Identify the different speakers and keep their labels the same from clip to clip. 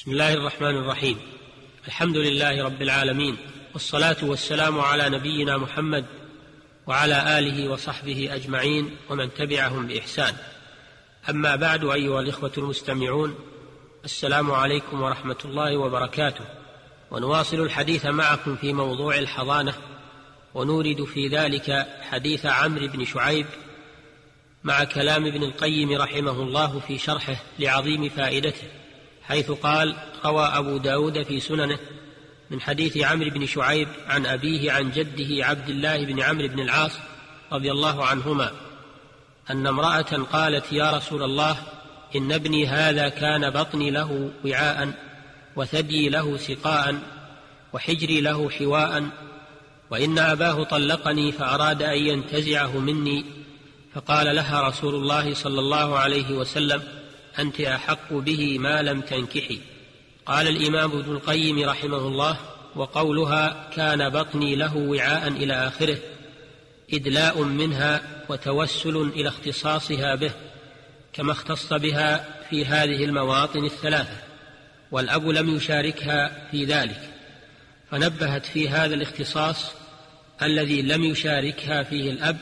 Speaker 1: بسم الله الرحمن الرحيم. الحمد لله رب العالمين والصلاة والسلام على نبينا محمد وعلى آله وصحبه أجمعين ومن تبعهم بإحسان. أما بعد أيها الإخوة المستمعون السلام عليكم ورحمة الله وبركاته. ونواصل الحديث معكم في موضوع الحضانة ونورد في ذلك حديث عمرو بن شعيب مع كلام ابن القيم رحمه الله في شرحه لعظيم فائدته. حيث قال روى أبو داود في سننه من حديث عمرو بن شعيب عن أبيه عن جده عبد الله بن عمرو بن العاص رضي الله عنهما أن امرأة قالت يا رسول الله إن ابني هذا كان بطني له وعاء وثدي له سقاء وحجري له حواء وإن أباه طلقني فأراد أن ينتزعه مني فقال لها رسول الله صلى الله عليه وسلم أنت أحق به ما لم تنكحي. قال الإمام ابن القيم رحمه الله وقولها كان بطني له وعاء إلى آخره إدلاء منها وتوسل إلى اختصاصها به كما اختص بها في هذه المواطن الثلاثة والأب لم يشاركها في ذلك. فنبهت في هذا الاختصاص الذي لم يشاركها فيه الأب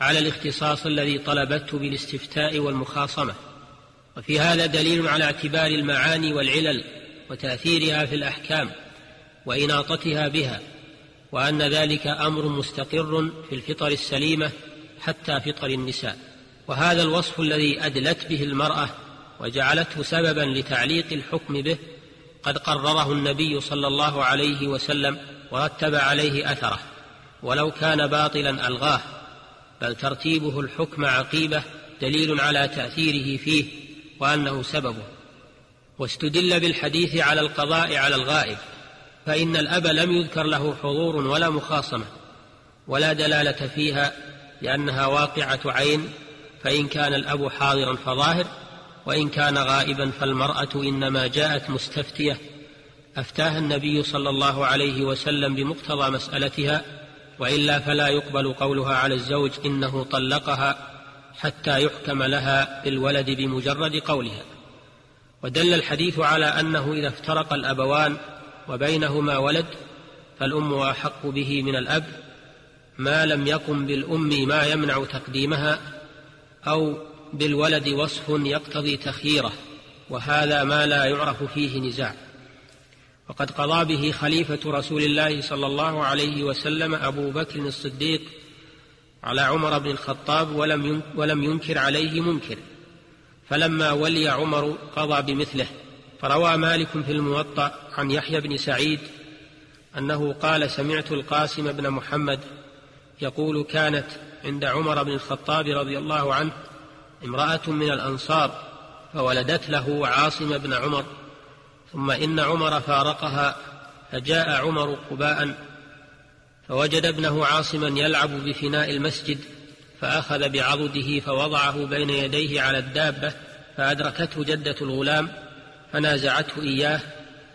Speaker 1: على الاختصاص الذي طلبته بالاستفتاء والمخاصمة. وفي هذا دليل على اعتبار المعاني والعلل وتأثيرها في الأحكام وإناطتها بها وأن ذلك أمر مستقر في الفطر السليمة حتى فطر النساء. وهذا الوصف الذي أدلت به المرأة وجعلته سببا لتعليق الحكم به قد قرره النبي صلى الله عليه وسلم ورتب عليه أثره. ولو كان باطلا ألغاه بل ترتيبه الحكم عقيبة دليل على تأثيره فيه وانه سببه واستدل بالحديث على القضاء على الغائب فإن الأب لم يذكر له حضور ولا مخاصمة ولا دلالة فيها لأنها واقعة عين فإن كان الأب حاضرا فظاهر وإن كان غائبا فالمرأة إنما جاءت مستفتية. افتاها النبي صلى الله عليه وسلم بمقتضى مسألتها وإلا فلا يقبل قولها على الزوج إنه طلقها حتى يحكم لها بالولد بمجرد قولها. ودل الحديث على أنه إذا افترق الأبوان وبينهما ولد فالأم أحق به من الأب ما لم يقم بالأم ما يمنع تقديمها أو بالولد وصف يقتضي تخييره وهذا ما لا يعرف فيه نزاع. وقد قضى به خليفة رسول الله صلى الله عليه وسلم أبو بكر الصديق على عمر بن الخطاب ولم ولم ينكر عليه منكر. فلما ولي عمر قضى بمثله فروى مالك في الموطأ عن يحيى بن سعيد أنه قال سمعت القاسم بن محمد يقول كانت عند عمر بن الخطاب رضي الله عنه امرأة من الأنصار فولدت له عاصم بن عمر ثم إن عمر فارقها فجاء عمر قباء فوجد ابنه عاصما يلعب بفناء المسجد فأخذ بعضده فوضعه بين يديه على الدابة فأدركته جدة الغلام فنازعته إياه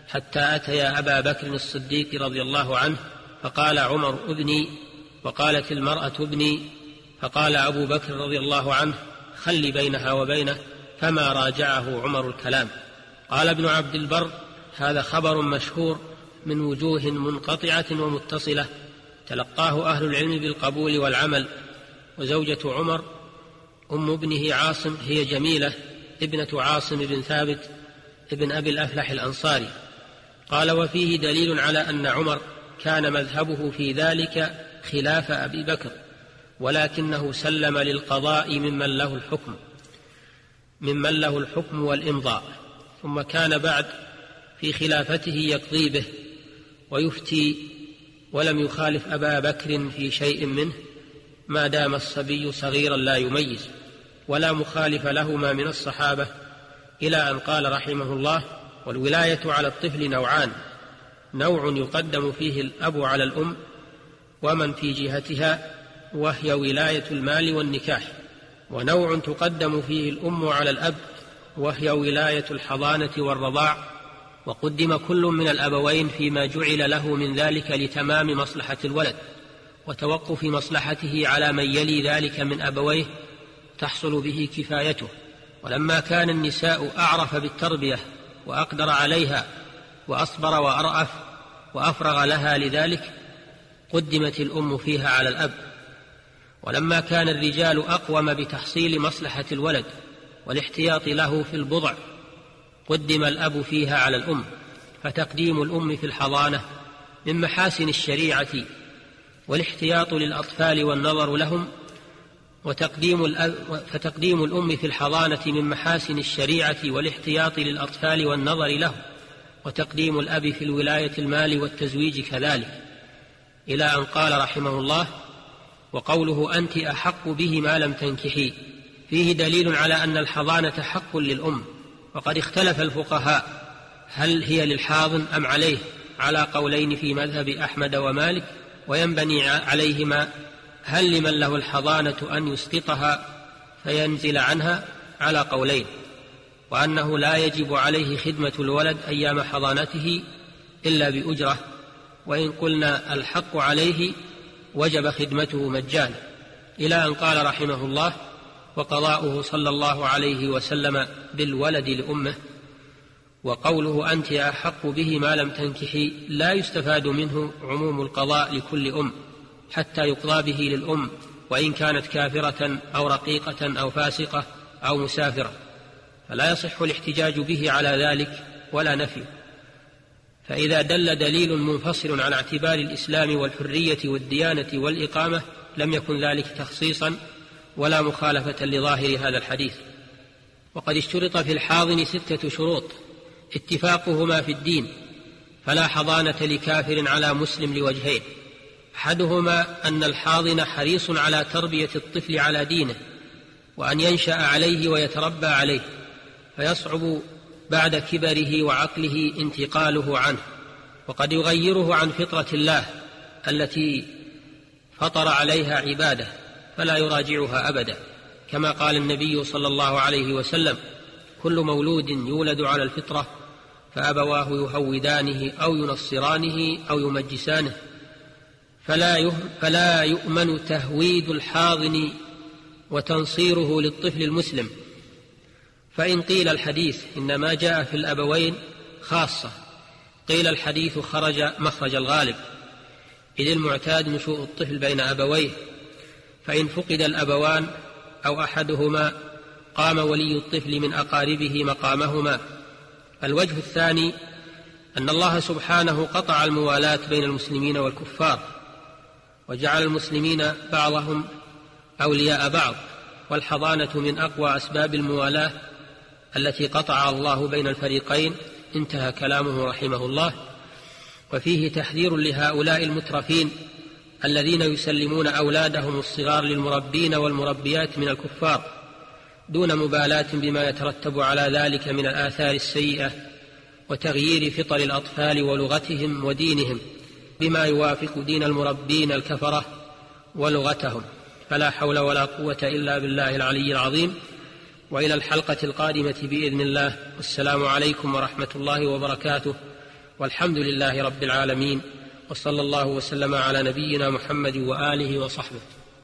Speaker 1: حتى أتيا أبا بكر الصديق رضي الله عنه فقال عمر ابني. وقالت المرأة ابني. فقال أبو بكر رضي الله عنه خل بينها وبينه. فما راجعه عمر الكلام. قال ابن عبد البر هذا خبر مشهور من وجوه منقطعة ومتصلة تلقاه أهل العلم بالقبول والعمل وزوجة عمر أم ابنه عاصم هي جميلة ابنة عاصم بن ثابت ابن أبي الأفلح الأنصاري. قال وفيه دليل على أن عمر كان مذهبه في ذلك خلاف أبي بكر ولكنه سلم للقضاء ممن له الحكم ممن له الحكم والإمضاء ثم كان بعد في خلافته يقضي به ويفتي ولم يخالف أبا بكر في شيء منه ما دام الصبي صغيرا لا يميز ولا مخالف لهما من الصحابة إلى أن قال رحمه الله والولاية على الطفل نوعان نوع يقدم فيه الأب على الأم ومن في جهتها وهي ولاية المال والنكاح ونوع تقدم فيه الأم على الأب وهي ولاية الحضانة والرضاع وقدم كل من الأبوين فيما جعل له من ذلك لتمام مصلحة الولد وتوقف مصلحته على من يلي ذلك من أبويه تحصل به كفايته. ولما كان النساء أعرف بالتربية وأقدر عليها وأصبر وأرأف وأفرغ لها لذلك قدمت الأم فيها على الأب. ولما كان الرجال أقوم بتحصيل مصلحة الولد والاحتياط له في البضع قدم الأب فيها على الأم فتقديم الأم في الحضانة من محاسن الشريعة والاحتياط للأطفال والنظر لهم وتقديم الأب فتقديم الأم في الحضانة من محاسن الشريعة والاحتياط للأطفال والنظر له وتقديم الأب في الولاية المال والتزويج كذلك. إلى أن قال رحمه الله وقوله أنت أحق به ما لم تنكحي فيه دليل على أن الحضانة حق للأم. وقد اختلف الفقهاء هل هي للحاضن أم عليه على قولين في مذهب أحمد ومالك وينبني عليهما هل لمن له الحضانة أن يسقطها فينزل عنها؟ على قولين وأنه لا يجب عليه خدمة الولد أيام حضانته إلا بأجرة وإن قلنا الحق عليه وجب خدمته مجانا. إلى أن قال رحمه الله وقضاؤه صلى الله عليه وسلم بالولد لأمه وقوله أنت أحق به ما لم تنكحي لا يستفاد منه عموم القضاء لكل أم حتى يقضى به للأم وإن كانت كافرة أو رقيقة أو فاسقة أو مسافرة. فلا يصح الاحتجاج به على ذلك ولا نفي. فإذا دل دليل منفصل عن اعتبار الإسلام والحرية والديانة والإقامة لم يكن ذلك تخصيصا ولا مخالفة لظاهر هذا الحديث. وقد اشترط في الحاضن ستة شروط اتفاقهما في الدين فلا حضانة لكافر على مسلم لوجهين. أحدهما أن الحاضن حريص على تربية الطفل على دينه وأن ينشأ عليه ويتربى عليه فيصعب بعد كبره وعقله انتقاله عنه. وقد يغيره عن فطرة الله التي فطر عليها عباده. فلا يراجعها أبدا. كما قال النبي صلى الله عليه وسلم كل مولود يولد على الفطرة فأبواه يهودانه أو ينصرانه أو يمجسانه. فلا فلا يؤمن تهويد الحاضن وتنصيره للطفل المسلم. فإن قيل الحديث إنما جاء في الأبوين خاصة. قيل الحديث خرج مخرج الغالب. إذ المعتاد نشوء الطفل بين أبويه فإن فقد الأبوان أو أحدهما قام ولي الطفل من أقاربه مقامهما. الوجه الثاني أن الله سبحانه قطع الموالاة بين المسلمين والكفار وجعل المسلمين بعضهم أولياء بعض والحضانة من أقوى أسباب الموالاة التي قطع الله بين الفريقين انتهى كلامه رحمه الله. وفيه تحذير لهؤلاء المترفين الذين يسلمون أولادهم الصغار للمربين والمربيات من الكفار دون مبالاة بما يترتب على ذلك من الآثار السيئة وتغيير فطر الأطفال ولغتهم ودينهم بما يوافق دين المربين الكفرة ولغتهم. فلا حول ولا قوة إلا بالله العلي العظيم. وإلى الحلقة القادمة بإذن الله. والسلام عليكم ورحمة الله وبركاته. والحمد لله رب العالمين. وصلى الله وسلم على نبينا محمد وآله وصحبه